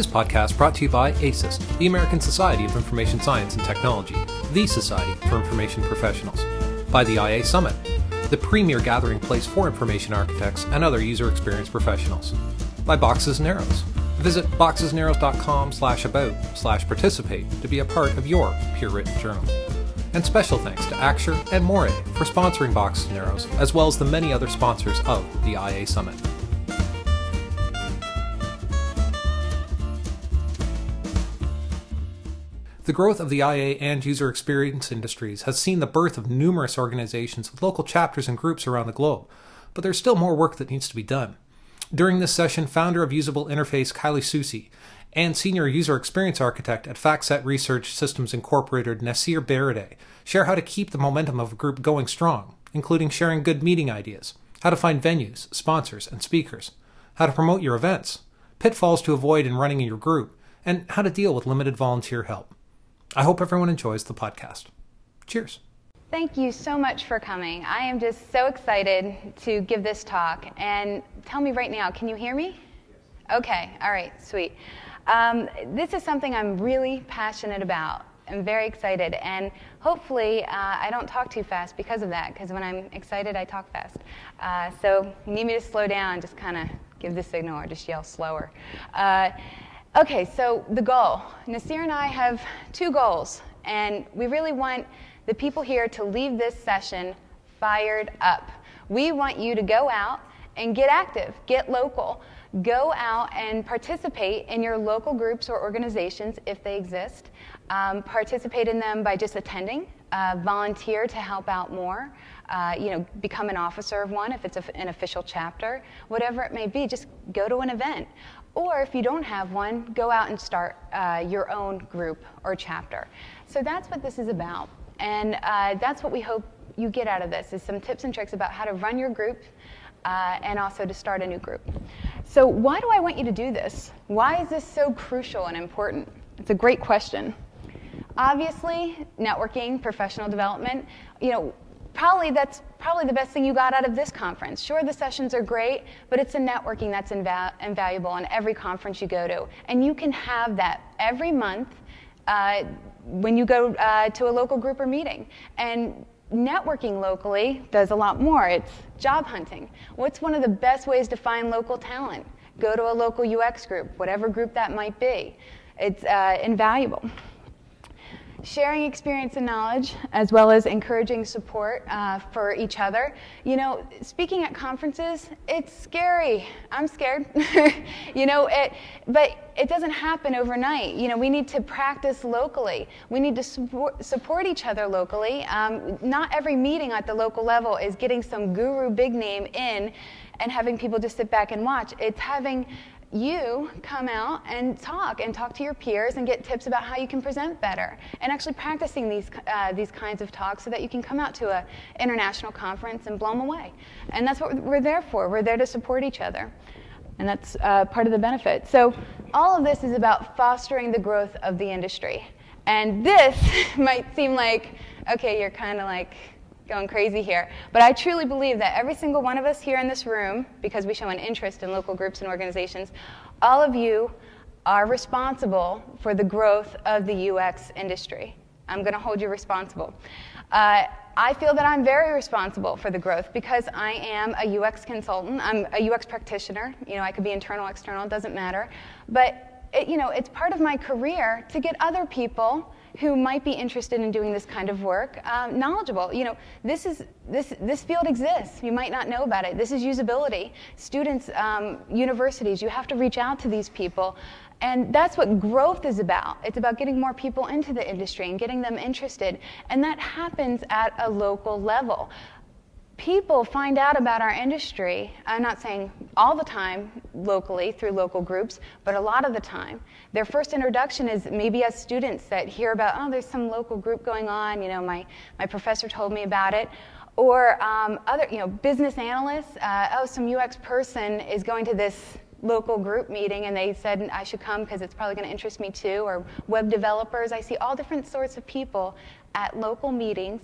This podcast brought to you by ASIS, the American Society of Information Science and Technology, the Society for Information Professionals, by the IA Summit, the premier gathering place for information architects and other user experience professionals, by Boxes and Arrows. Visit boxesnarrows.com slash about slash participate to be a part of your peer written journal. And special thanks to Axure and Morae for sponsoring Boxes and Arrows, as well as the many other sponsors of the IA Summit. The growth of the IA and user experience industries has seen the birth of numerous organizations with local chapters and groups around the globe, but there's still more work that needs to be done. During this session, founder of Usable Interface Kylie Soucy and senior user experience architect at FactSet Research Systems Incorporated Nasir Barday share how to keep the momentum of a group going strong, including sharing good meeting ideas, how to find venues, sponsors, and speakers, how to promote your events, pitfalls to avoid in running your group, and how to deal with limited volunteer help. I hope everyone enjoys the podcast. Cheers. Thank you so much for coming. I am just so excited to give this talk. And tell me right now, can you hear me? Okay, all right, sweet. Um, this is something I'm really passionate about. I'm very excited, and hopefully, uh, I don't talk too fast because of that, because when I'm excited, I talk fast. Uh, so, you need me to slow down, just kind of give the signal or just yell slower. Uh, Okay, so the goal. Nasir and I have two goals, and we really want the people here to leave this session fired up. We want you to go out and get active, get local. Go out and participate in your local groups or organizations if they exist. Um, participate in them by just attending, uh, volunteer to help out more. Uh, you know, become an officer of one if it's a, an official chapter, whatever it may be. Just go to an event. Or if you don't have one, go out and start uh, your own group or chapter. So that's what this is about. And uh, that's what we hope you get out of this is some tips and tricks about how to run your group uh, and also to start a new group. So why do I want you to do this? Why is this so crucial and important? It's a great question. Obviously, networking, professional development, you know, probably that's probably the best thing you got out of this conference. Sure, the sessions are great, but it's a networking that's inva- invaluable in every conference you go to. And you can have that every month uh, when you go uh, to a local group or meeting. And networking locally does a lot more. It's job hunting. What's one of the best ways to find local talent? Go to a local UX group, whatever group that might be. It's uh, invaluable sharing experience and knowledge, as well as encouraging support uh, for each other. You know, speaking at conferences, it's scary. I'm scared. you know, it, but it doesn't happen overnight. You know, we need to practice locally. We need to support, support each other locally. Um, not every meeting at the local level is getting some guru big name in and having people just sit back and watch. It's having you come out and talk and talk to your peers and get tips about how you can present better and actually practicing these, uh, these kinds of talks so that you can come out to an international conference and blow them away. And that's what we're there for. We're there to support each other. And that's uh, part of the benefit. So, all of this is about fostering the growth of the industry. And this might seem like, okay, you're kind of like going crazy here. But I truly believe that every single one of us here in this room, because we show an interest in local groups and organizations, all of you are responsible for the growth of the UX industry. I'm going to hold you responsible. Uh, I feel that I'm very responsible for the growth because I am a UX consultant. I'm a UX practitioner. You know, I could be internal, external, it doesn't matter. But it, you know, it's part of my career to get other people who might be interested in doing this kind of work um, knowledgeable. You know, this is this this field exists. You might not know about it. This is usability. Students, um, universities, you have to reach out to these people. And that's what growth is about. It's about getting more people into the industry and getting them interested. And that happens at a local level people find out about our industry, I'm not saying all the time locally through local groups, but a lot of the time. Their first introduction is maybe as students that hear about, oh, there's some local group going on, you know, my, my professor told me about it. Or um, other, you know, business analysts, uh, oh, some UX person is going to this local group meeting and they said I should come because it's probably going to interest me too, or web developers. I see all different sorts of people at local meetings,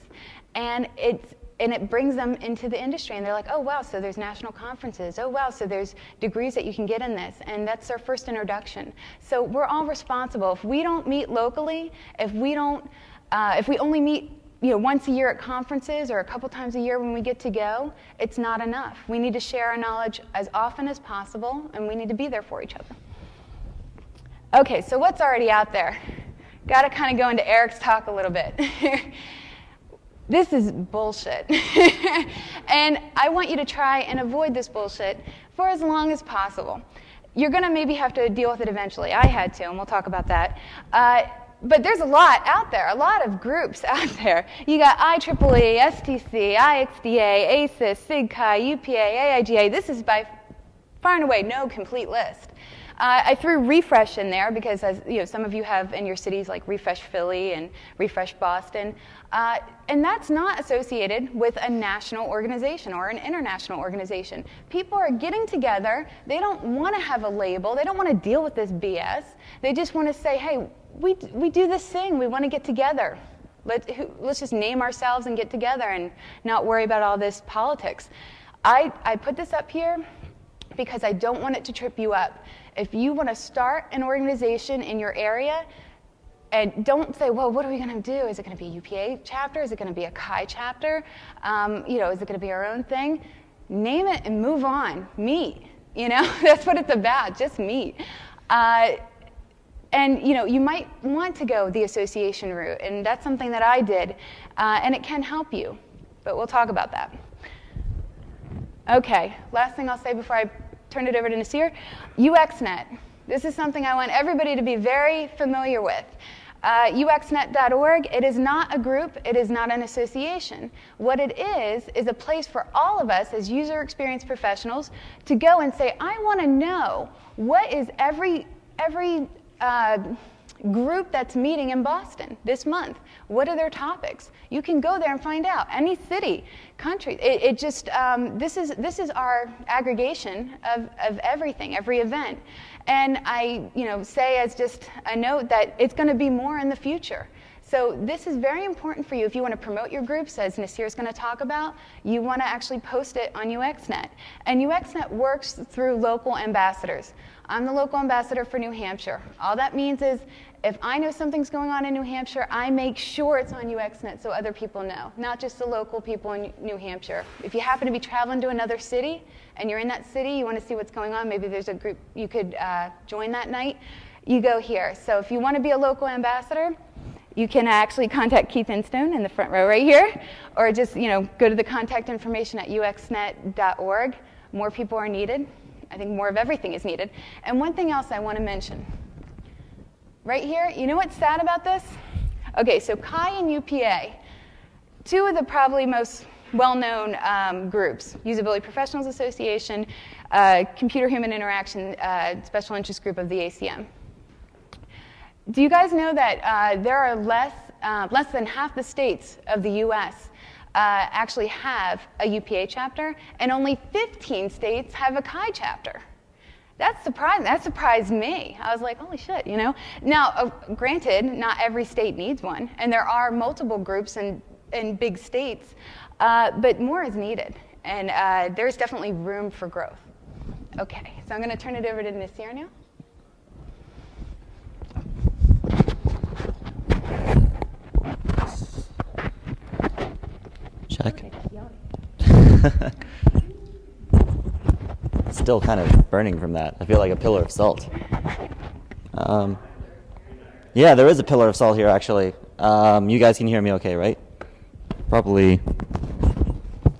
and it's and it brings them into the industry and they're like oh wow so there's national conferences oh wow so there's degrees that you can get in this and that's their first introduction so we're all responsible if we don't meet locally if we don't uh, if we only meet you know, once a year at conferences or a couple times a year when we get to go, it's not enough. We need to share our knowledge as often as possible, and we need to be there for each other. Okay, so what's already out there? Got to kind of go into Eric's talk a little bit. this is bullshit. and I want you to try and avoid this bullshit for as long as possible. You're going to maybe have to deal with it eventually. I had to, and we'll talk about that. Uh, but there's a lot out there, a lot of groups out there. You got IEEE, STC, IXDA, ASIS, SIGCHI, UPA, AIGA. This is by far and away no complete list. Uh, I threw Refresh in there because, as you know, some of you have in your cities like Refresh Philly and Refresh Boston, uh, and that's not associated with a national organization or an international organization. People are getting together. They don't want to have a label. They don't want to deal with this BS. They just want to say, hey, we, we do this thing. We want to get together. Let, let's just name ourselves and get together and not worry about all this politics. I, I put this up here because I don't want it to trip you up. If you want to start an organization in your area, and don't say, well, what are we going to do? Is it going to be a UPA chapter? Is it going to be a CHI chapter? Um, you know, is it going to be our own thing? Name it and move on. Meet. You know, that's what it's about. Just meet. Uh, and you know, you might want to go the association route, and that's something that I did, uh, and it can help you. But we'll talk about that. Okay, last thing I'll say before I turn it over to Nasir UXNet. This is something I want everybody to be very familiar with. Uh, uxnet.org, it is not a group, it is not an association. What it is, is a place for all of us as user experience professionals to go and say, I want to know what is every, every uh, group that's meeting in Boston this month. What are their topics? You can go there and find out. Any city, country. It, it just um, this is this is our aggregation of, of everything, every event. And I, you know, say as just a note that it's going to be more in the future. So this is very important for you if you want to promote your groups, as Nasir is going to talk about. You want to actually post it on UXNet, and UXNet works through local ambassadors. I'm the local ambassador for New Hampshire. All that means is if I know something's going on in New Hampshire, I make sure it's on UXNet so other people know, not just the local people in New Hampshire. If you happen to be traveling to another city and you're in that city, you want to see what's going on, maybe there's a group you could uh, join that night, you go here. So if you want to be a local ambassador, you can actually contact Keith Instone in the front row right here, or just you know go to the contact information at uxnet.org. More people are needed. I think more of everything is needed. And one thing else I want to mention. Right here, you know what's sad about this? Okay, so CHI and UPA, two of the probably most well-known um, groups, Usability Professionals Association, uh, Computer Human Interaction uh, Special Interest Group of the ACM. Do you guys know that uh, there are less, uh, less than half the states of the US uh, actually have a UPA chapter, and only 15 states have a CHI chapter. That's surprising. That surprised me. I was like, holy shit, you know? Now, uh, granted, not every state needs one, and there are multiple groups in, in big states, uh, but more is needed, and uh, there's definitely room for growth. Okay, so I'm going to turn it over to Nasir now. Check. Still kind of burning from that. I feel like a pillar of salt. Um, yeah, there is a pillar of salt here, actually. Um, you guys can hear me okay, right? Probably.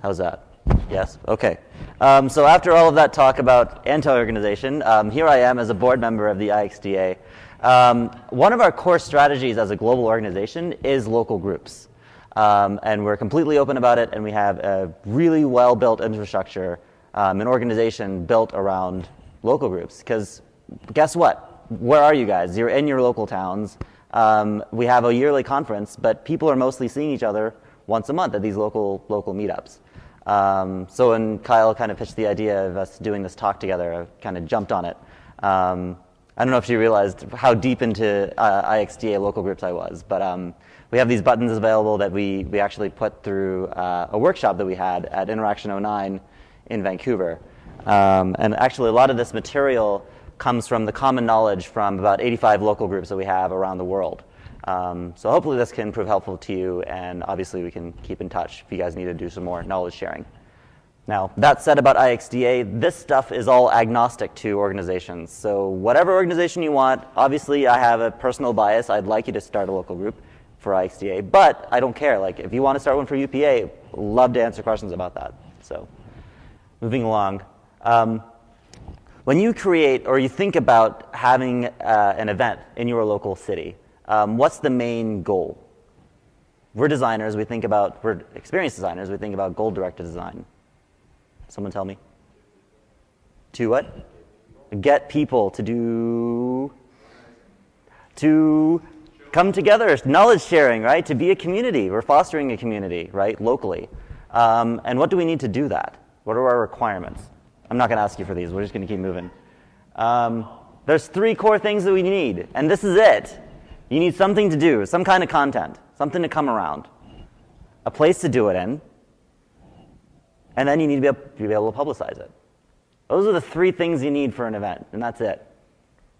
How's that? Yes? Okay. Um, so, after all of that talk about anti organization, um, here I am as a board member of the IXDA. Um, one of our core strategies as a global organization is local groups. Um, and we're completely open about it, and we have a really well built infrastructure, um, an organization built around local groups. Because guess what? Where are you guys? You're in your local towns. Um, we have a yearly conference, but people are mostly seeing each other once a month at these local, local meetups. Um, so when Kyle kind of pitched the idea of us doing this talk together, I kind of jumped on it. Um, I don't know if you realized how deep into uh, IXDA local groups I was, but um, we have these buttons available that we, we actually put through uh, a workshop that we had at Interaction 09 in Vancouver. Um, and actually, a lot of this material comes from the common knowledge from about 85 local groups that we have around the world. Um, so hopefully this can prove helpful to you, and obviously we can keep in touch if you guys need to do some more knowledge sharing. Now, that said about IXDA, this stuff is all agnostic to organizations. So whatever organization you want, obviously I have a personal bias. I'd like you to start a local group for IXDA, but I don't care. Like if you want to start one for UPA, love to answer questions about that. So moving along. Um, when you create or you think about having uh, an event in your local city, um, what's the main goal? We're designers, we think about, we're experienced designers, we think about goal directed design. Someone tell me. To what? Get people to do, to come together, knowledge sharing, right? To be a community. We're fostering a community, right, locally. Um, and what do we need to do that? What are our requirements? I'm not going to ask you for these. We're just going to keep moving. Um, there's three core things that we need, and this is it. You need something to do, some kind of content, something to come around, a place to do it in, and then you need to be able, to, be able to publicize it. Those are the three things you need for an event, and that's it.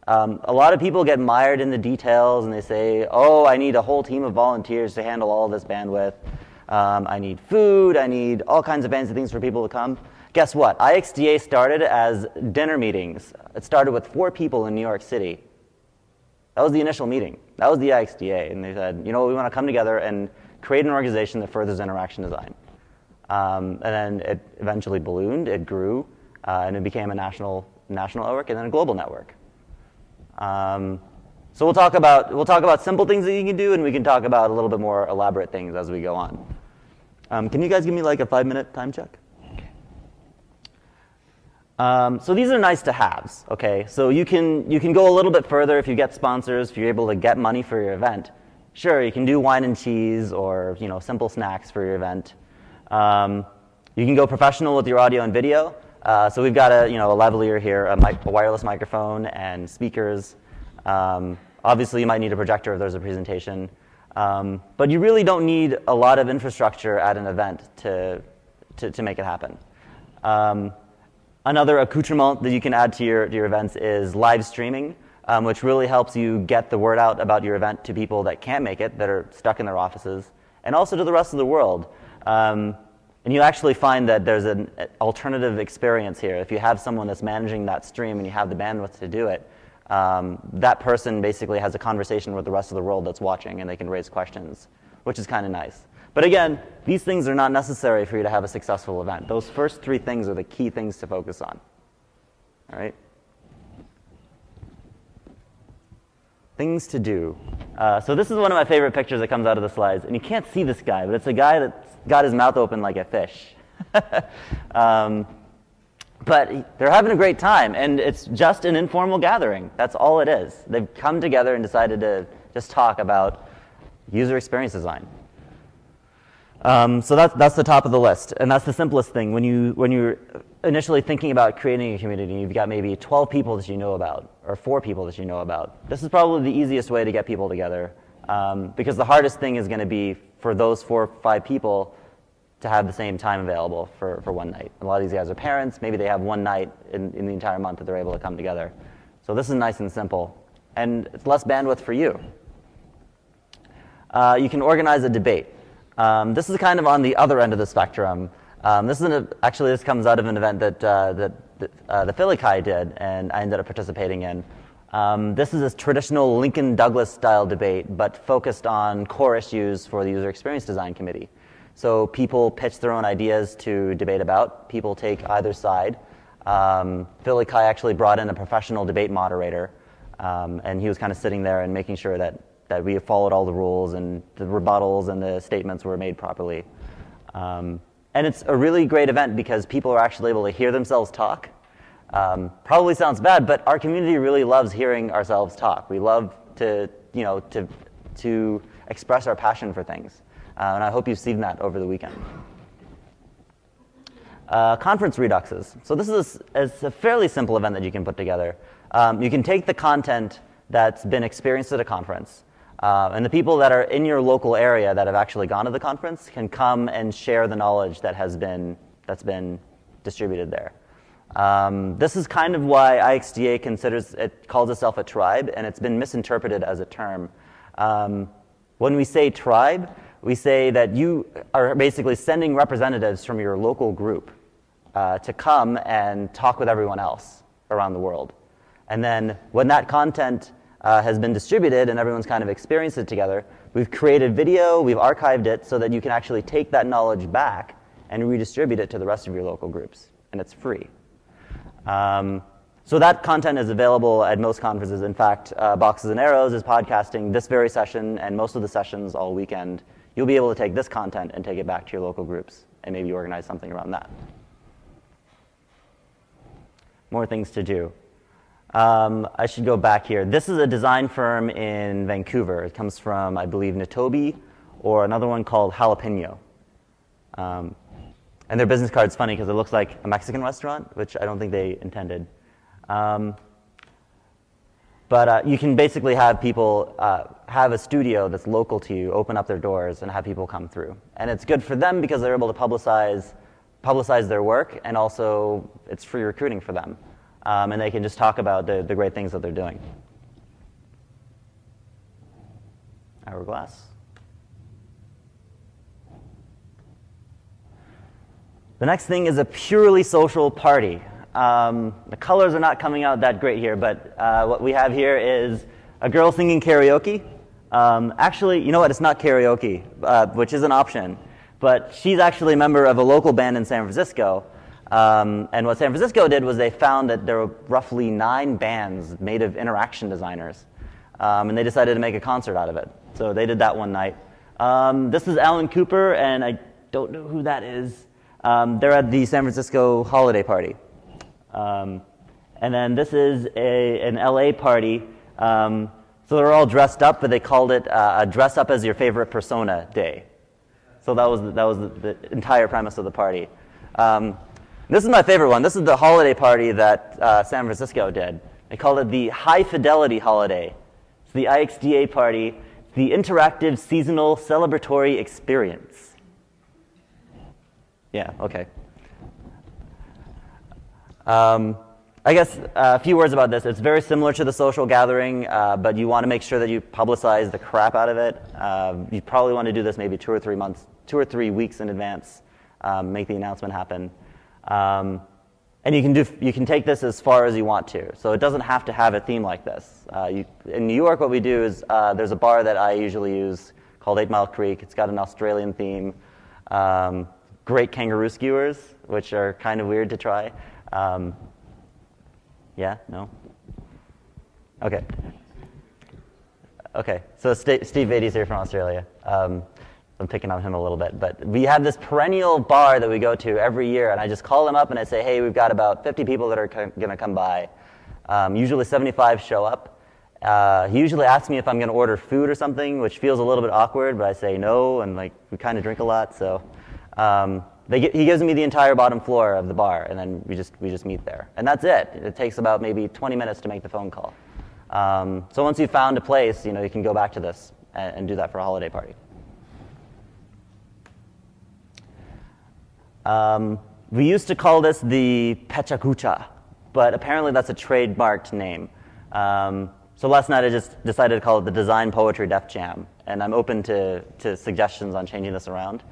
Um, a lot of people get mired in the details and they say, oh, I need a whole team of volunteers to handle all this bandwidth. Um, I need food, I need all kinds of fancy things for people to come. Guess what? IXDA started as dinner meetings. It started with four people in New York City. That was the initial meeting. That was the IXDA. And they said, you know we want to come together and create an organization that furthers interaction design. Um, and then it eventually ballooned, it grew, uh, and it became a national, national network and then a global network. Um, so we'll talk, about, we'll talk about simple things that you can do, and we can talk about a little bit more elaborate things as we go on. Um, can you guys give me like a five minute time check? Um, so these are nice to haves, okay? So you can, you can go a little bit further if you get sponsors, if you're able to get money for your event. Sure, you can do wine and cheese or you know, simple snacks for your event. Um, you can go professional with your audio and video. Uh, so we've got a, you know, a lavalier here, a, mic- a wireless microphone and speakers. Um, obviously, you might need a projector if there's a presentation. Um, but you really don't need a lot of infrastructure at an event to, to, to make it happen. Um, Another accoutrement that you can add to your, to your events is live streaming, um, which really helps you get the word out about your event to people that can't make it, that are stuck in their offices, and also to the rest of the world. Um, and you actually find that there's an alternative experience here. If you have someone that's managing that stream and you have the bandwidth to do it, um, that person basically has a conversation with the rest of the world that's watching and they can raise questions, which is kind of nice. But again, these things are not necessary for you to have a successful event. Those first three things are the key things to focus on. All right? Things to do. Uh, so this is one of my favorite pictures that comes out of the slides. And you can't see this guy, but it's a guy that's got his mouth open like a fish. um, but they're having a great time, and it's just an informal gathering. That's all it is. They've come together and decided to just talk about user experience design. Um, so that's, that's the top of the list, and that's the simplest thing. When, you, when you're initially thinking about creating a community, you've got maybe 12 people that you know about, or four people that you know about. This is probably the easiest way to get people together, um, because the hardest thing is going to be for those four or five people to have the same time available for, for one night. A lot of these guys are parents. Maybe they have one night in, in the entire month that they're able to come together. So this is nice and simple. And it's less bandwidth for you. Uh, you can organize a debate. Um, this is kind of on the other end of the spectrum. Um, this is an, actually this comes out of an event that, uh, that uh, the Philly did, and I ended up participating in. Um, this is a traditional Lincoln Douglas style debate, but focused on core issues for the User Experience Design Committee. So people pitch their own ideas to debate about. People take either side. Um, Philly Chi actually brought in a professional debate moderator, um, and he was kind of sitting there and making sure that that we followed all the rules and the rebuttals and the statements were made properly. Um, and it's a really great event because people are actually able to hear themselves talk. Um, probably sounds bad, but our community really loves hearing ourselves talk. We love to, you know, to, to express our passion for things. Uh, and I hope you've seen that over the weekend. Uh, conference reduxes. So this is a, a, fairly simple event that you can put together. Um, you can take the content that's been experienced at a conference, uh, and the people that are in your local area that have actually gone to the conference can come and share the knowledge that has been that's been distributed there. Um, this is kind of why IXDA considers it calls itself a tribe, and it's been misinterpreted as a term. Um, when we say tribe, we say that you are basically sending representatives from your local group uh, to come and talk with everyone else around the world. And then when that content uh, has been distributed and everyone's kind of experienced it together, we've created video, we've archived it so that you can actually take that knowledge back and redistribute it to the rest of your local groups. And it's free. Um, so that content is available at most conferences. In fact, uh, Boxes and Arrows is podcasting this very session and most of the sessions all weekend. You'll be able to take this content and take it back to your local groups and maybe organize something around that. More things to do. Um, I should go back here. This is a design firm in Vancouver. It comes from, I believe, Nitobi or another one called Jalapeno. Um, and their business card's funny because it looks like a Mexican restaurant, which I don't think they intended. Um, but uh, you can basically have people uh, have a studio that's local to you, open up their doors, and have people come through. And it's good for them because they're able to publicize, publicize their work, and also it's free recruiting for them um, and they can just talk about the, the great things that they're doing. Hourglass. The next thing is a purely social party. Um, the colors are not coming out that great here, but uh, what we have here is a girl singing karaoke. Um, actually, you know what? It's not karaoke, uh, which is an option, but she's actually a member of a local band in San Francisco um, and what San Francisco did was they found that there were roughly nine bands made of interaction designers. Um, and they decided to make a concert out of it. So they did that one night. Um, this is Alan Cooper, and I don't know who that is. Um, they're at the San Francisco holiday party. Um, and then this is a, an LA party. Um, so they're all dressed up, but they called it uh, a dress up as your favorite persona day. So that was, that was the, the entire premise of the party. Um, this is my favorite one. This is the holiday party that uh, San Francisco did. They called it the High Fidelity Holiday. It's the IXDA party, the interactive seasonal celebratory experience. Yeah, okay. Um, I guess uh, a few words about this. It's very similar to the social gathering, uh, but you want to make sure that you publicize the crap out of it. Uh, you probably want to do this maybe two or three months, two or three weeks in advance, um, make the announcement happen. Um, and you can, do, you can take this as far as you want to. So it doesn't have to have a theme like this. Uh, you, in New York, what we do is uh, there's a bar that I usually use called Eight Mile Creek. It's got an Australian theme. Um, great kangaroo skewers, which are kind of weird to try. Um, yeah? No? Okay. Okay, so St- Steve Baty's here from Australia. Um, I'm picking on him a little bit, but we have this perennial bar that we go to every year, and I just call them up and I say, hey, we've got about 50 people that are co- going to come by. Um, usually 75 show up. Uh, he usually asks me if I'm going to order food or something, which feels a little bit awkward, but I say no, and like we kind of drink a lot, so um, get, he gives me the entire bottom floor of the bar, and then we just we just meet there, and that's it. It takes about maybe 20 minutes to make the phone call. Um, so once you've found a place, you know you can go back to this and, and do that for a holiday party. Um, we used to call this the Pechakucha, but apparently that's a trademarked name. Um, so last night I just decided to call it the Design Poetry Def Jam, and I'm open to, to suggestions on changing this around.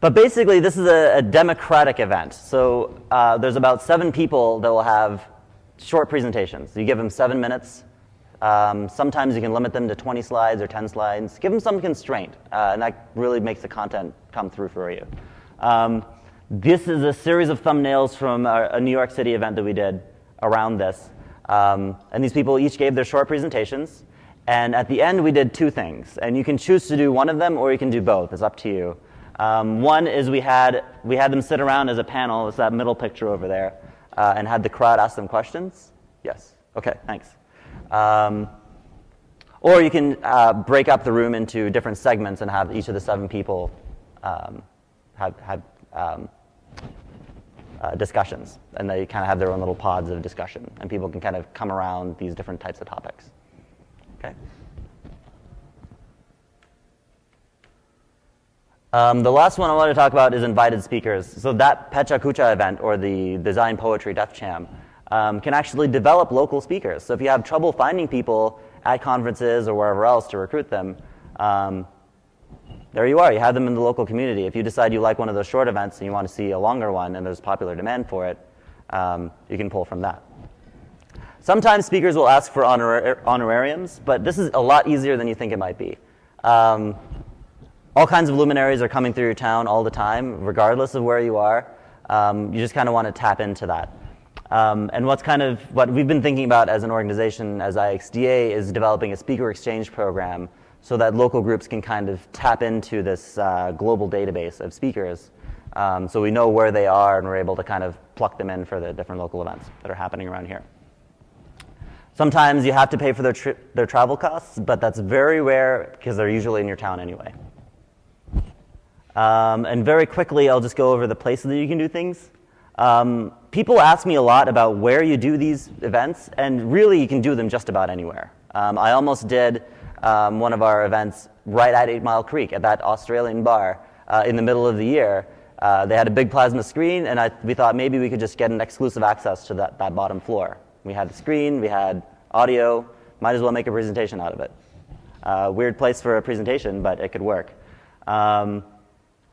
But basically, this is a, a democratic event. So uh, there's about seven people that will have short presentations. You give them seven minutes. Um, sometimes you can limit them to 20 slides or 10 slides. Give them some constraint, uh, and that really makes the content come through for you. Um, this is a series of thumbnails from a, a New York City event that we did around this. Um, and these people each gave their short presentations. And at the end, we did two things. And you can choose to do one of them or you can do both. It's up to you. Um, one is we had, we had them sit around as a panel. It's that middle picture over there. Uh, and had the crowd ask them questions. Yes. Okay, thanks. Um, or you can uh, break up the room into different segments and have each of the seven people um, have, have um, uh, discussions, and they kind of have their own little pods of discussion, and people can kind of come around these different types of topics. Okay. Um, the last one I want to talk about is invited speakers. So that Pecha Kucha event or the Design Poetry Def Jam um, can actually develop local speakers. So if you have trouble finding people at conferences or wherever else to recruit them, um, there you are. You have them in the local community. If you decide you like one of those short events and you want to see a longer one and there's popular demand for it, um, you can pull from that. Sometimes speakers will ask for honor- honorariums, but this is a lot easier than you think it might be. All kinds of luminaries are coming through your town all the time, regardless of where you are. Um, you just kind of want to tap into that. Um, and what's kind of what we've been thinking about as an organization, as IXDA, is developing a speaker exchange program so that local groups can kind of tap into this uh, global database of speakers. Um, so we know where they are and we're able to kind of pluck them in for the different local events that are happening around here. Sometimes you have to pay for their, tri- their travel costs, but that's very rare because they're usually in your town anyway. Um, and very quickly, I'll just go over the places that you can do things. Um, people ask me a lot about where you do these events, and really, you can do them just about anywhere. Um, I almost did um, one of our events right at Eight Mile Creek at that Australian bar uh, in the middle of the year. Uh, they had a big plasma screen, and I, we thought maybe we could just get an exclusive access to that, that bottom floor. We had the screen, we had audio, might as well make a presentation out of it. Uh, weird place for a presentation, but it could work. Um,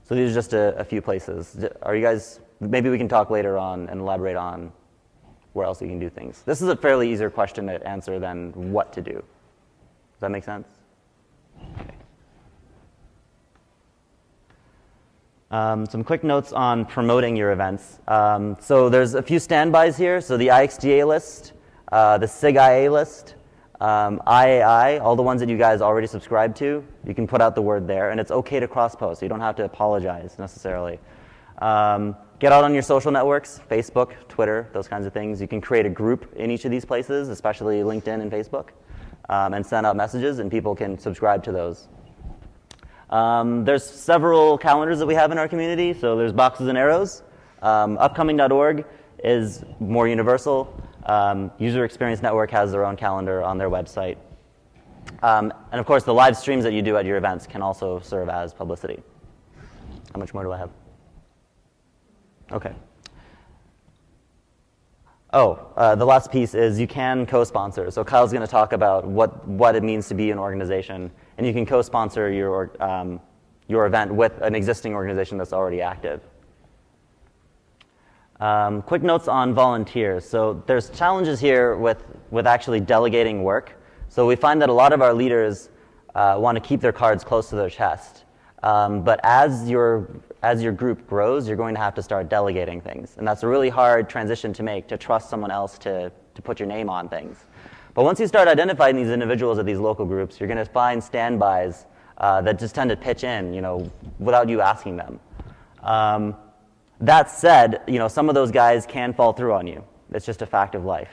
so these are just a, a, few places. Are you guys, maybe we can talk later on and elaborate on where else you can do things. This is a fairly easier question to answer than what to do. Does that make sense? Okay. Um, some quick notes on promoting your events. Um, so there's a few standbys here. So the IXDA list, uh, the SIG-IA list, um, IAI, all the ones that you guys already subscribe to, you can put out the word there, and it's okay to cross-post. You don't have to apologize necessarily. Um, get out on your social networks, Facebook, Twitter, those kinds of things. You can create a group in each of these places, especially LinkedIn and Facebook um, and send out messages, and people can subscribe to those. Um, there's several calendars that we have in our community. So there's boxes and arrows. Um, upcoming.org is more universal. Um, User Experience Network has their own calendar on their website. Um, and of course, the live streams that you do at your events can also serve as publicity. How much more do I have? Okay. Oh, uh, the last piece is you can co-sponsor. So Kyle's going to talk about what, what it means to be an organization, and you can co-sponsor your, um, your event with an existing organization that's already active. Um, quick notes on volunteers. So there's challenges here with, with actually delegating work. So we find that a lot of our leaders uh, want to keep their cards close to their chest. Um, but as your as your group grows, you're going to have to start delegating things. And that's a really hard transition to make, to trust someone else to, to put your name on things. But once you start identifying these individuals at these local groups, you're going to find standbys uh, that just tend to pitch in, you know, without you asking them. Um, that said, you know, some of those guys can fall through on you. It's just a fact of life.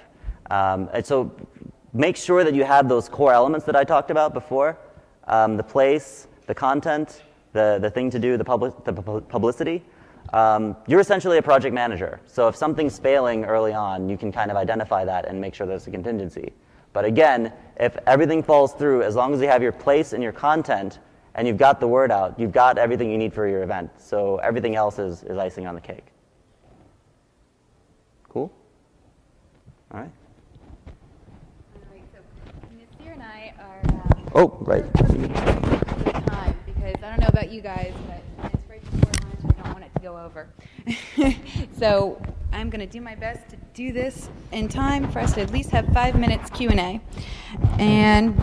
Um, and so make sure that you have those core elements that I talked about before um, the place, the content, the, the thing to do, the, public, the publicity, um, you're essentially a project manager. So if something's failing early on, you can kind of identify that and make sure there's a contingency. But again, if everything falls through, as long as you have your place and your content and you've got the word out, you've got everything you need for your event. So everything else is, is icing on the cake. Cool? All right. All right, so and I are. Um, oh, right because I don't know about you guys, but it's right before lunch I don't want it to go over. so I'm going to do my best to do this in time for us to at least have five minutes Q&A. And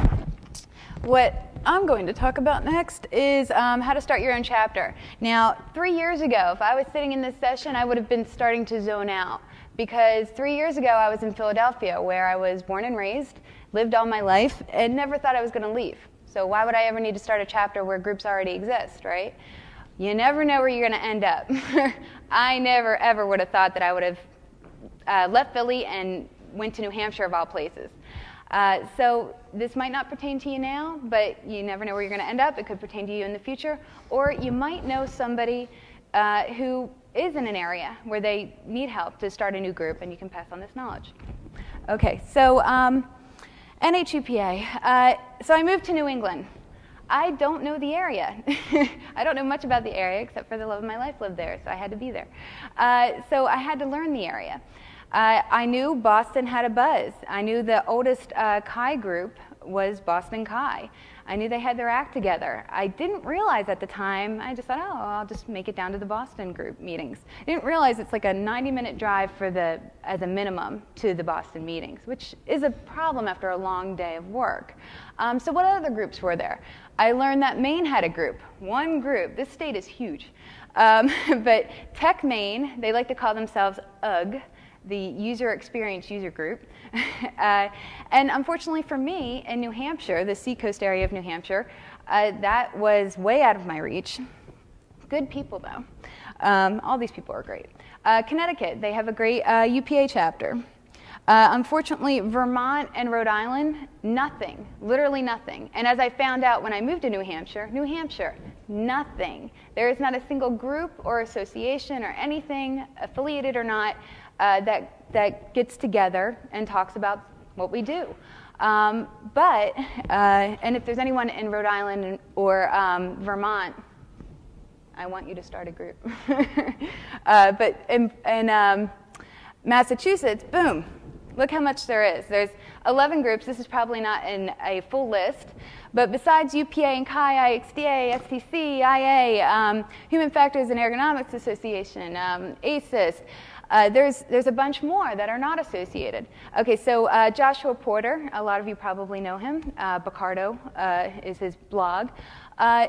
what I'm going to talk about next is um, how to start your own chapter. Now, three years ago, if I was sitting in this session, I would have been starting to zone out because three years ago I was in Philadelphia where I was born and raised, lived all my life, and never thought I was going to leave. So why would I ever need to start a chapter where groups already exist, right? You never know where you're going to end up. I never, ever would have thought that I would have uh, left Philly and went to New Hampshire, of all places. Uh, so this might not pertain to you now, but you never know where you're going to end up. It could pertain to you in the future. Or you might know somebody uh, who is in an area where they need help to start a new group, and you can pass on this knowledge. Okay, so um. Uh, so I moved to New England. I don't know the area. I don't know much about the area except for the love of my life lived there, so I had to be there. Uh, so I had to learn the area. Uh, I knew Boston had a buzz. I knew the oldest uh, Chi group was Boston Chi. I knew they had their act together. I didn't realize at the time, I just thought, oh, I'll just make it down to the Boston group meetings. I didn't realize it's like a 90 minute drive for the, as a minimum to the Boston meetings, which is a problem after a long day of work. Um, so, what other groups were there? I learned that Maine had a group, one group. This state is huge. Um, but Tech Maine, they like to call themselves UGG the user experience user group. uh, and unfortunately for me in New Hampshire, the seacoast area of New Hampshire, uh, that was way out of my reach. Good people though. Um, all these people are great. Uh, Connecticut, they have a great UPA uh, chapter. Uh, unfortunately, Vermont and Rhode Island, nothing, literally nothing. And as I found out when I moved to New Hampshire, New Hampshire, nothing. There is not a single group or association or anything, affiliated or not, uh, that, that gets together and talks about what we do. Um, but, uh, and if there's anyone in Rhode Island or um, Vermont, I want you to start a group. uh, but in, in um, Massachusetts, boom, look how much there is. There's 11 groups. This is probably not in a full list. But besides UPA and CHI, IXDA, STC, IA, um, Human Factors and Ergonomics Association, um, ACES, uh, there's, there's a bunch more that are not associated. Okay, so uh, Joshua Porter, a lot of you probably know him. Uh, Bokardo uh, is his blog. Uh,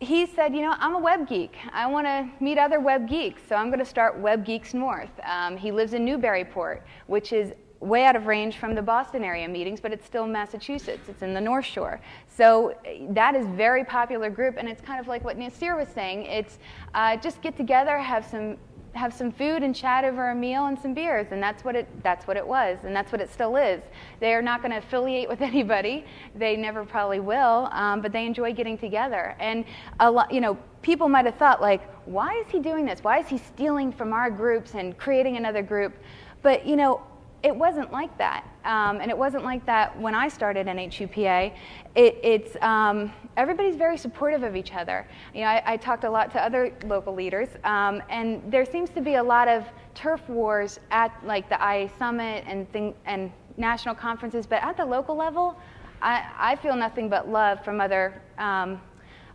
he said, you know, I'm a web geek. I want to meet other web geeks, so I'm going to start Web Geeks North. Um, he lives in Newburyport, which is way out of range from the Boston area meetings, but it's still Massachusetts. It's in the North Shore. So that is very popular group, and it's kind of like what Nasir was saying. It's uh, just get together, have some have some food and chat over a meal and some beers and that's what it that's what it was and that's what it still is. They are not going to affiliate with anybody. They never probably will um, but they enjoy getting together. And a lot you know people might have thought like why is he doing this? Why is he stealing from our groups and creating another group? But you know it wasn't like that. Um, and it wasn't like that when I started NHUPA. It, it's, um, everybody's very supportive of each other. You know, I, I talked a lot to other local leaders, um, and there seems to be a lot of turf wars at like the IA Summit and, thing, and national conferences, but at the local level, I, I feel nothing but love from other um,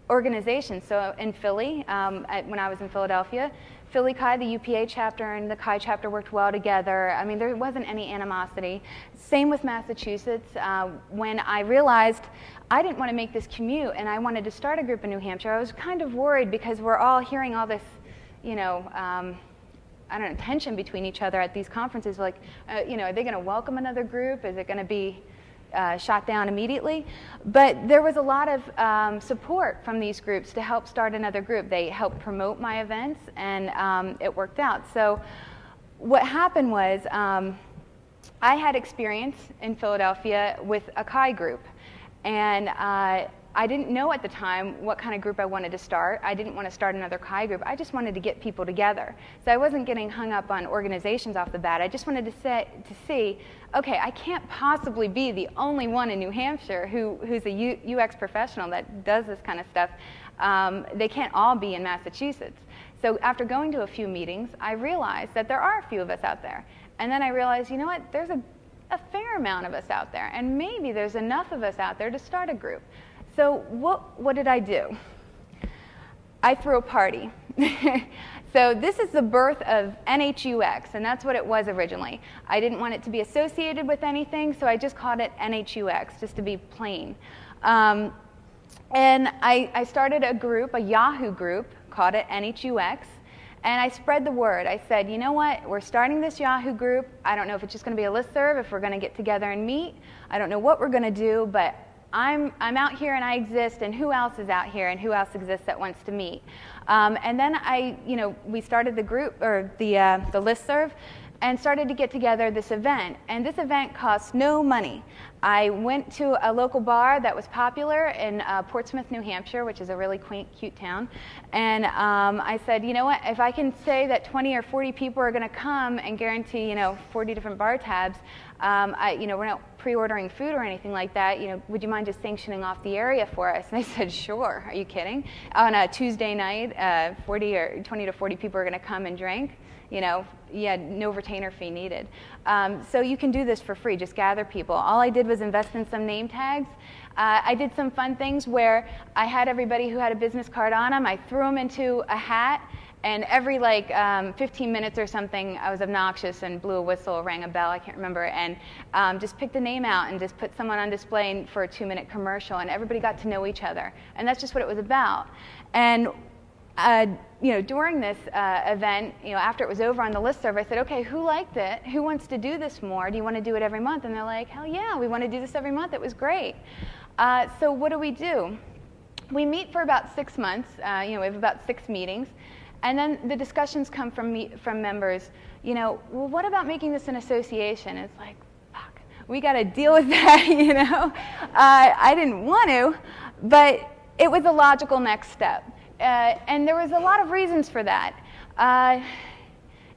organizations. So in Philly, um, at, when I was in Philadelphia, Philly Chi, the UPA chapter, and the Chi chapter worked well together. I mean, there wasn't any animosity. Same with Massachusetts. Uh, when I realized I didn't want to make this commute and I wanted to start a group in New Hampshire, I was kind of worried because we're all hearing all this, you know, um, I don't know, tension between each other at these conferences. Like, uh, you know, are they going to welcome another group? Is it going to be uh, shot down immediately. But there was a lot of um, support from these groups to help start another group. They helped promote my events, and um, it worked out. So, what happened was um, I had experience in Philadelphia with a Chi group, and uh, I didn't know at the time what kind of group I wanted to start. I didn't want to start another Chi group. I just wanted to get people together. So I wasn't getting hung up on organizations off the bat. I just wanted to, say, to see, okay, I can't possibly be the only one in New Hampshire who, who's a U, UX professional that does this kind of stuff. Um, they can't all be in Massachusetts. So after going to a few meetings, I realized that there are a few of us out there. And then I realized, you know what, there's a, a fair amount of us out there, and maybe there's enough of us out there to start a group. So what, what did I do? I threw a party. so this is the birth of NHUX, and that's what it was originally. I didn't want it to be associated with anything, so I just called it NHUX, just to be plain. Um, and I, I started a group, a Yahoo group, called it NHUX, and I spread the word. I said, you know what, we're starting this Yahoo group. I don't know if it's just going to be a list serve, if we're going to get together and meet. I don't know what we're going to do, but I'm, I'm out here and I exist, and who else is out here and who else exists that wants to meet? Um, and then I, you know, we started the group or the, uh, the list serve. And started to get together this event. And this event cost no money. I went to a local bar that was popular in uh, Portsmouth, New Hampshire, which is a really quaint, cute town. And um, I said, you know what, if I can say that 20 or 40 people are going to come and guarantee, you know, 40 different bar tabs, um, I, you know, we're not pre-ordering food or anything like that. You know, would you mind just sanctioning off the area for us? And they said, sure. Are you kidding? On a Tuesday night, uh, 40 or 20 to 40 people are going to come and drink you know, yeah, no retainer fee needed. Um, so you can do this for free, just gather people. All I did was invest in some name tags. Uh, I did some fun things where I had everybody who had a business card on them, I threw them into a hat, and every like um, 15 minutes or something, I was obnoxious and blew a whistle, rang a bell, I can't remember, and um, just picked a name out and just put someone on display for a two minute commercial, and everybody got to know each other. And that's just what it was about. And uh, you know, during this uh, event, you know, after it was over on the list serve, I said, okay, who liked it? Who wants to do this more? Do you want to do it every month? And they're like, hell yeah, we want to do this every month. It was great. Uh, so what do we do? We meet for about six months. Uh, you know, we have about six meetings. And then the discussions come from, me, from members, you know, well, what about making this an association? It's like, fuck, we got to deal with that, you know? Uh, I didn't want to, but it was a logical next step. Uh, and there was a lot of reasons for that. Uh,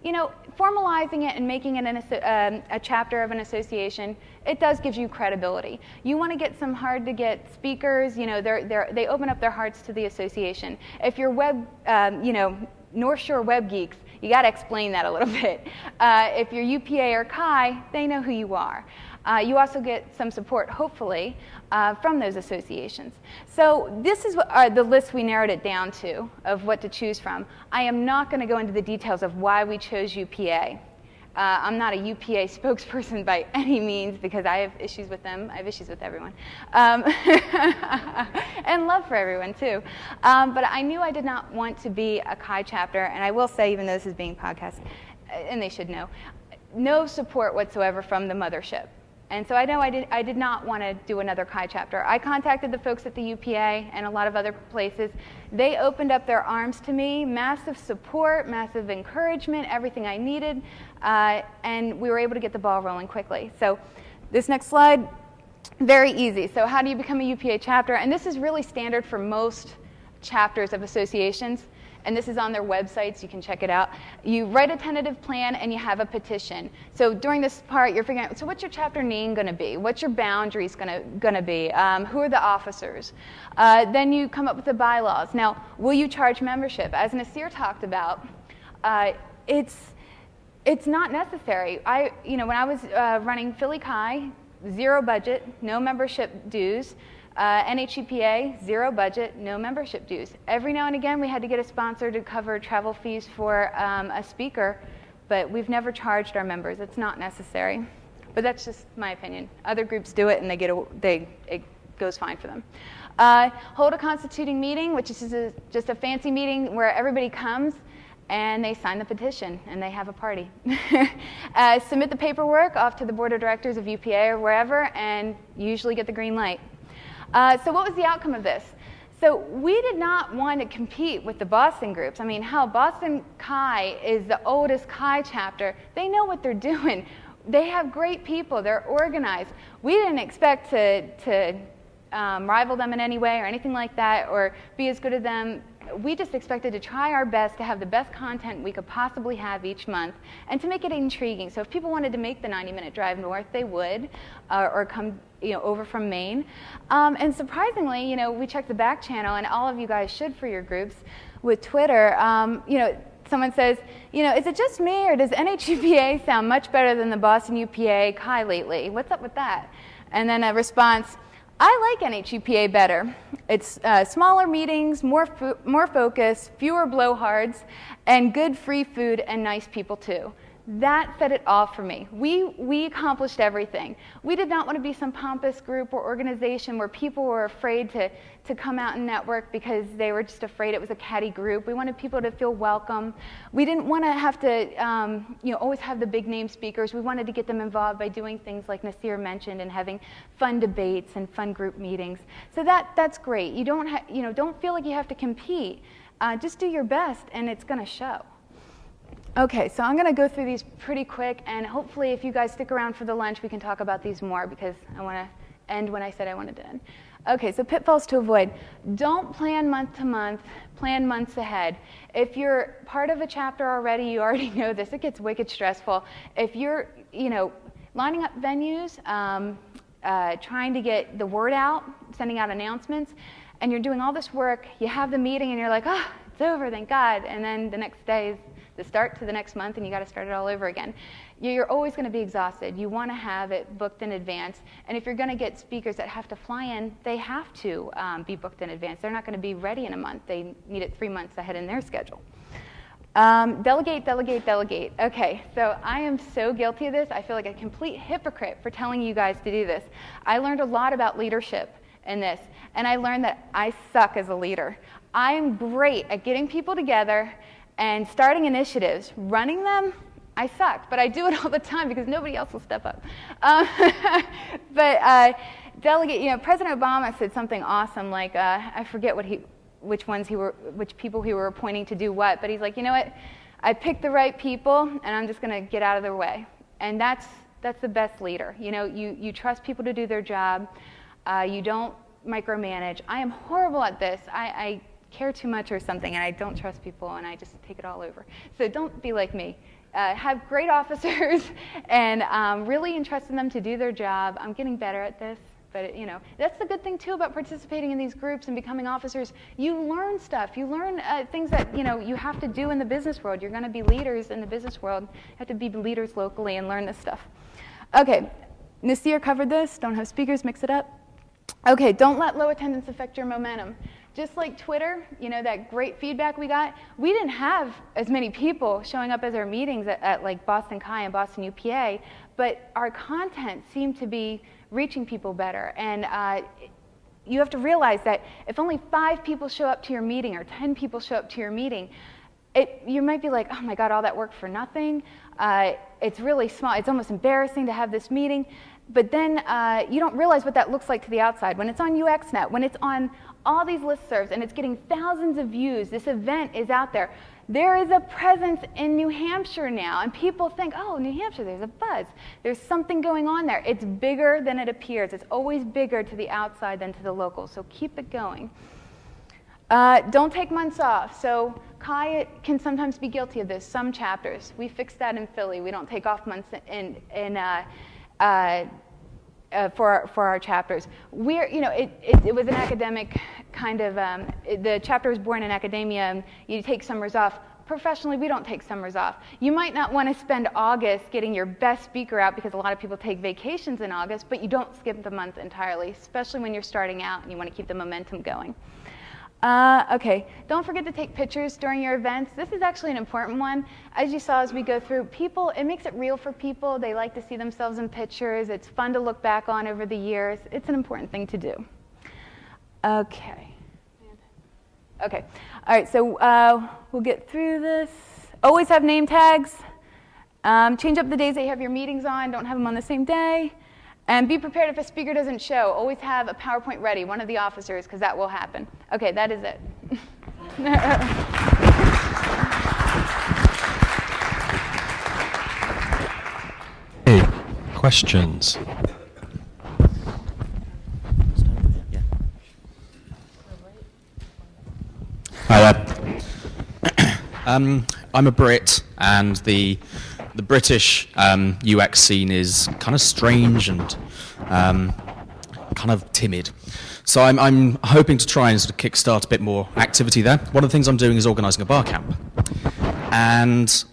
you know, formalizing it and making it an, um, a chapter of an association, it does give you credibility. You want to get some hard to get speakers, you know, they're, they're, they open up their hearts to the association. If you're web, um, you know, North Shore Web Geeks, you got to explain that a little bit. Uh, if you're UPA or CHI, they know who you are. Uh, you also get some support, hopefully, uh, from those associations. So this is what, uh, the list we narrowed it down to of what to choose from. I am not going to go into the details of why we chose UPA. Uh, I'm not a UPA spokesperson by any means because I have issues with them. I have issues with everyone. Um, and love for everyone, too. Um, but I knew I did not want to be a CHI chapter, and I will say, even though this is being podcast, uh, and they should know, no support whatsoever from the mothership. And so I know I did, I did not want to do another CHI chapter. I contacted the folks at the UPA and a lot of other places. They opened up their arms to me, massive support, massive encouragement, everything I needed, uh, and we were able to get the ball rolling quickly. So this next slide, very easy. So how do you become a UPA chapter? And this is really standard for most chapters of associations and this is on their websites. You can check it out. You write a tentative plan and you have a petition. So during this part, you're figuring out so what's your chapter name going to be? What's your boundaries going to be? Um, who are the officers? Uh, then you come up with the bylaws. Now, will you charge membership? As Nasir talked about, uh, it's it's not necessary. I, you know, when I was uh, running Philly CHI, zero budget, no membership dues. Uh, NHUPA, zero budget, no membership dues. Every now and again, we had to get a sponsor to cover travel fees for um, a speaker, but we've never charged our members. It's not necessary. But that's just my opinion. Other groups do it, and they get a, they it goes fine for them. Uh, hold a constituting meeting, which is a, just a fancy meeting where everybody comes and they sign the petition and they have a party. uh, submit the paperwork off to the board of directors of UPA or wherever, and usually get the green light. Uh, so, what was the outcome of this? So, we did not want to compete with the Boston groups. I mean, hell, Boston CHI is the oldest CHI chapter. They know what they're doing. They have great people, they're organized. We didn't expect to, to um, rival them in any way or anything like that or be as good as them we just expected to try our best to have the best content we could possibly have each month and to make it intriguing. So if people wanted to make the 90 minute drive north, they would, uh, or come you know, over from Maine. Um, and surprisingly, you know, we checked the back channel, and all of you guys should for your groups with Twitter. Um, you know, someone says, you know, is it just me, or does NHUPA sound much better than the Boston UPA CHI lately? What's up with that? And then a response, I like NHUPA better. It's uh, smaller meetings, more, fo- more focus, fewer blowhards, and good free food and nice people too. That said it all for me. We, we accomplished everything. We did not want to be some pompous group or organization where people were afraid to, to come out and network because they were just afraid it was a catty group. We wanted people to feel welcome. We didn't want to have to um, you know, always have the big name speakers. We wanted to get them involved by doing things like Nasir mentioned and having fun debates and fun group meetings. So that, that's great. You don't, ha- you know, don't feel like you have to compete. Uh, just do your best and it's going to show. Okay, so I'm going to go through these pretty quick, and hopefully, if you guys stick around for the lunch, we can talk about these more because I want to end when I said I wanted to end. Okay, so pitfalls to avoid. Don't plan month to month, plan months ahead. If you're part of a chapter already, you already know this, it gets wicked stressful. If you're, you know, lining up venues, um, uh, trying to get the word out, sending out announcements, and you're doing all this work, you have the meeting, and you're like, oh, it's over, thank God. And then the next day is the start to the next month, and you got to start it all over again. You're always going to be exhausted. You want to have it booked in advance. And if you're going to get speakers that have to fly in, they have to um, be booked in advance. They're not going to be ready in a month. They need it three months ahead in their schedule. Um, delegate, delegate, delegate. Okay, so I am so guilty of this. I feel like a complete hypocrite for telling you guys to do this. I learned a lot about leadership in this, and I learned that I suck as a leader. I am great at getting people together and starting initiatives. Running them, I sucked, but I do it all the time because nobody else will step up. Um, but uh, delegate, you know, President Obama said something awesome, like uh, I forget what he, which ones he were, which people he were appointing to do what, but he's like, you know what, I picked the right people, and I'm just going to get out of their way, and that's that's the best leader. You know, you you trust people to do their job, uh, you don't micromanage. I am horrible at this. I, I care too much or something, and I don't trust people, and I just take it all over. So don't be like me. Uh, have great officers and um, really entrust in them to do their job. I'm getting better at this, but you know that's the good thing too about participating in these groups and becoming officers. You learn stuff. You learn uh, things that you know you have to do in the business world. You're going to be leaders in the business world. You have to be leaders locally and learn this stuff. Okay, Nasir covered this. Don't have speakers. Mix it up. Okay, don't let low attendance affect your momentum. Just like Twitter, you know, that great feedback we got, we didn't have as many people showing up as our meetings at, at like Boston Chi and Boston UPA, but our content seemed to be reaching people better. And uh, you have to realize that if only five people show up to your meeting or 10 people show up to your meeting, it, you might be like, oh my God, all that work for nothing. Uh, it's really small. It's almost embarrassing to have this meeting. But then uh, you don't realize what that looks like to the outside. When it's on UXNet, when it's on all these listservs and it's getting thousands of views. This event is out there. There is a presence in New Hampshire now, and people think, oh, New Hampshire, there's a buzz. There's something going on there. It's bigger than it appears. It's always bigger to the outside than to the local, so keep it going. Uh, don't take months off. So Chi can sometimes be guilty of this, some chapters. We fixed that in Philly. We don't take off months in, in uh, uh, uh, for, our, for our chapters. We're, you know, it, it, it was an academic kind of, um, it, the chapter was born in academia, you take summers off. Professionally, we don't take summers off. You might not want to spend August getting your best speaker out because a lot of people take vacations in August, but you don't skip the month entirely, especially when you're starting out and you want to keep the momentum going. Uh, okay, don't forget to take pictures during your events. This is actually an important one. As you saw as we go through, people, it makes it real for people. They like to see themselves in pictures. It's fun to look back on over the years. It's an important thing to do. Okay. Okay, all right, so uh, we'll get through this. Always have name tags. Um, change up the days that you have your meetings on. Don't have them on the same day. And be prepared if a speaker doesn't show. Always have a PowerPoint ready, one of the officers, because that will happen. Okay, that is it. hey, questions? Hi there. um, I'm a Brit, and the the British um, UX scene is kind of strange and um, kind of timid. So I'm, I'm, hoping to try and sort of kickstart a bit more activity there. One of the things I'm doing is organising a bar camp. And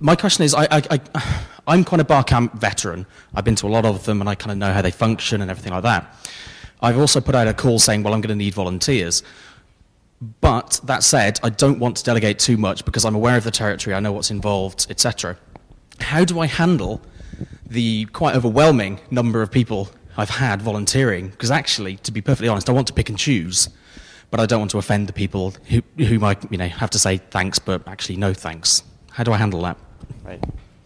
my question is, I, I, I, I'm quite a bar camp veteran. I've been to a lot of them and I kind of know how they function and everything like that. I've also put out a call saying, well, I'm going to need volunteers. But that said, I don't want to delegate too much because I'm aware of the territory, I know what's involved, etc how do I handle the quite overwhelming number of people I've had volunteering? Because actually, to be perfectly honest, I want to pick and choose, but I don't want to offend the people who, whom I you know, have to say thanks, but actually no thanks. How do I handle that? Right.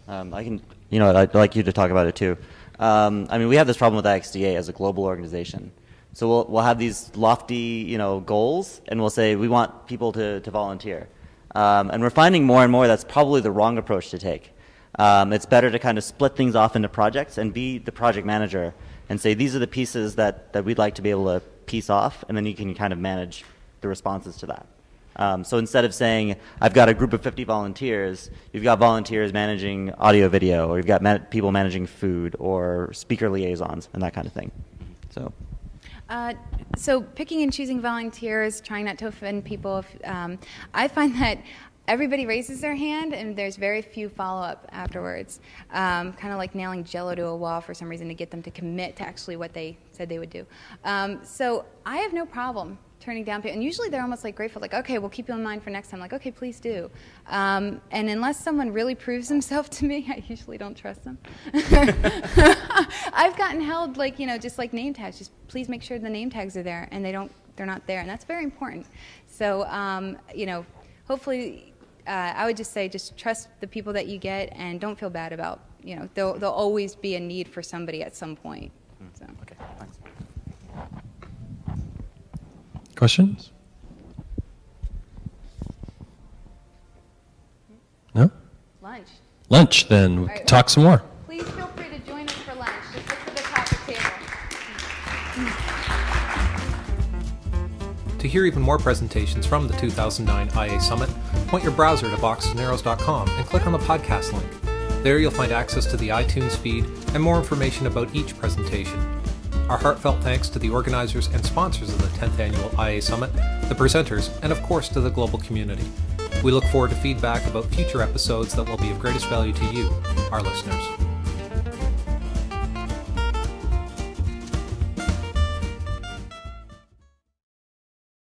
Um, I can, you know, I'd like you to talk about it too. Um, I mean, we have this problem with IXDA as a global organization. So we'll, we'll have these lofty, you know, goals, and we'll say we want people to, to volunteer. Um, and we're finding more and more that's probably the wrong approach to take. Um, it's better to kind of split things off into projects and be the project manager and say these are the pieces that, that we'd like to be able to piece off, and then you can kind of manage the responses to that. Um, so instead of saying, I've got a group of 50 volunteers, you've got volunteers managing audio video, or you've got man- people managing food, or speaker liaisons, and that kind of thing. So. Uh, so picking and choosing volunteers, trying not to offend people. If, um, I find that everybody raises their hand and there's very few follow up afterwards. Um, kind of like nailing jello to a wall for some reason to get them to commit to actually what they said they would do. Um, so I have no problem turning down people. And usually they're almost like grateful, like, okay, we'll keep you in mind for next time. Like, okay, please do. Um, and unless someone really proves himself to me, I usually don't trust them. I've gotten held like, you know, just like name tags. Just please make sure the name tags are there, and they don't. They're not there, and that's very important. So, um, you know, hopefully, uh, I would just say just trust the people that you get, and don't feel bad about. You know, there'll, there'll always be a need for somebody at some point. So. Okay, thanks. Questions? No? Lunch. Lunch, then. We All can right. talk some more. Please feel free to join us for lunch. Just look for the top of the table. To hear even more presentations from the 2009 IA Summit, point your browser to boxesandarrows.com and click on the podcast link. There you'll find access to the iTunes feed and more information about each presentation. Our heartfelt thanks to the organizers and sponsors of the 10th Annual IA Summit, the presenters, and of course to the global community. We look forward to feedback about future episodes that will be of greatest value to you, our listeners.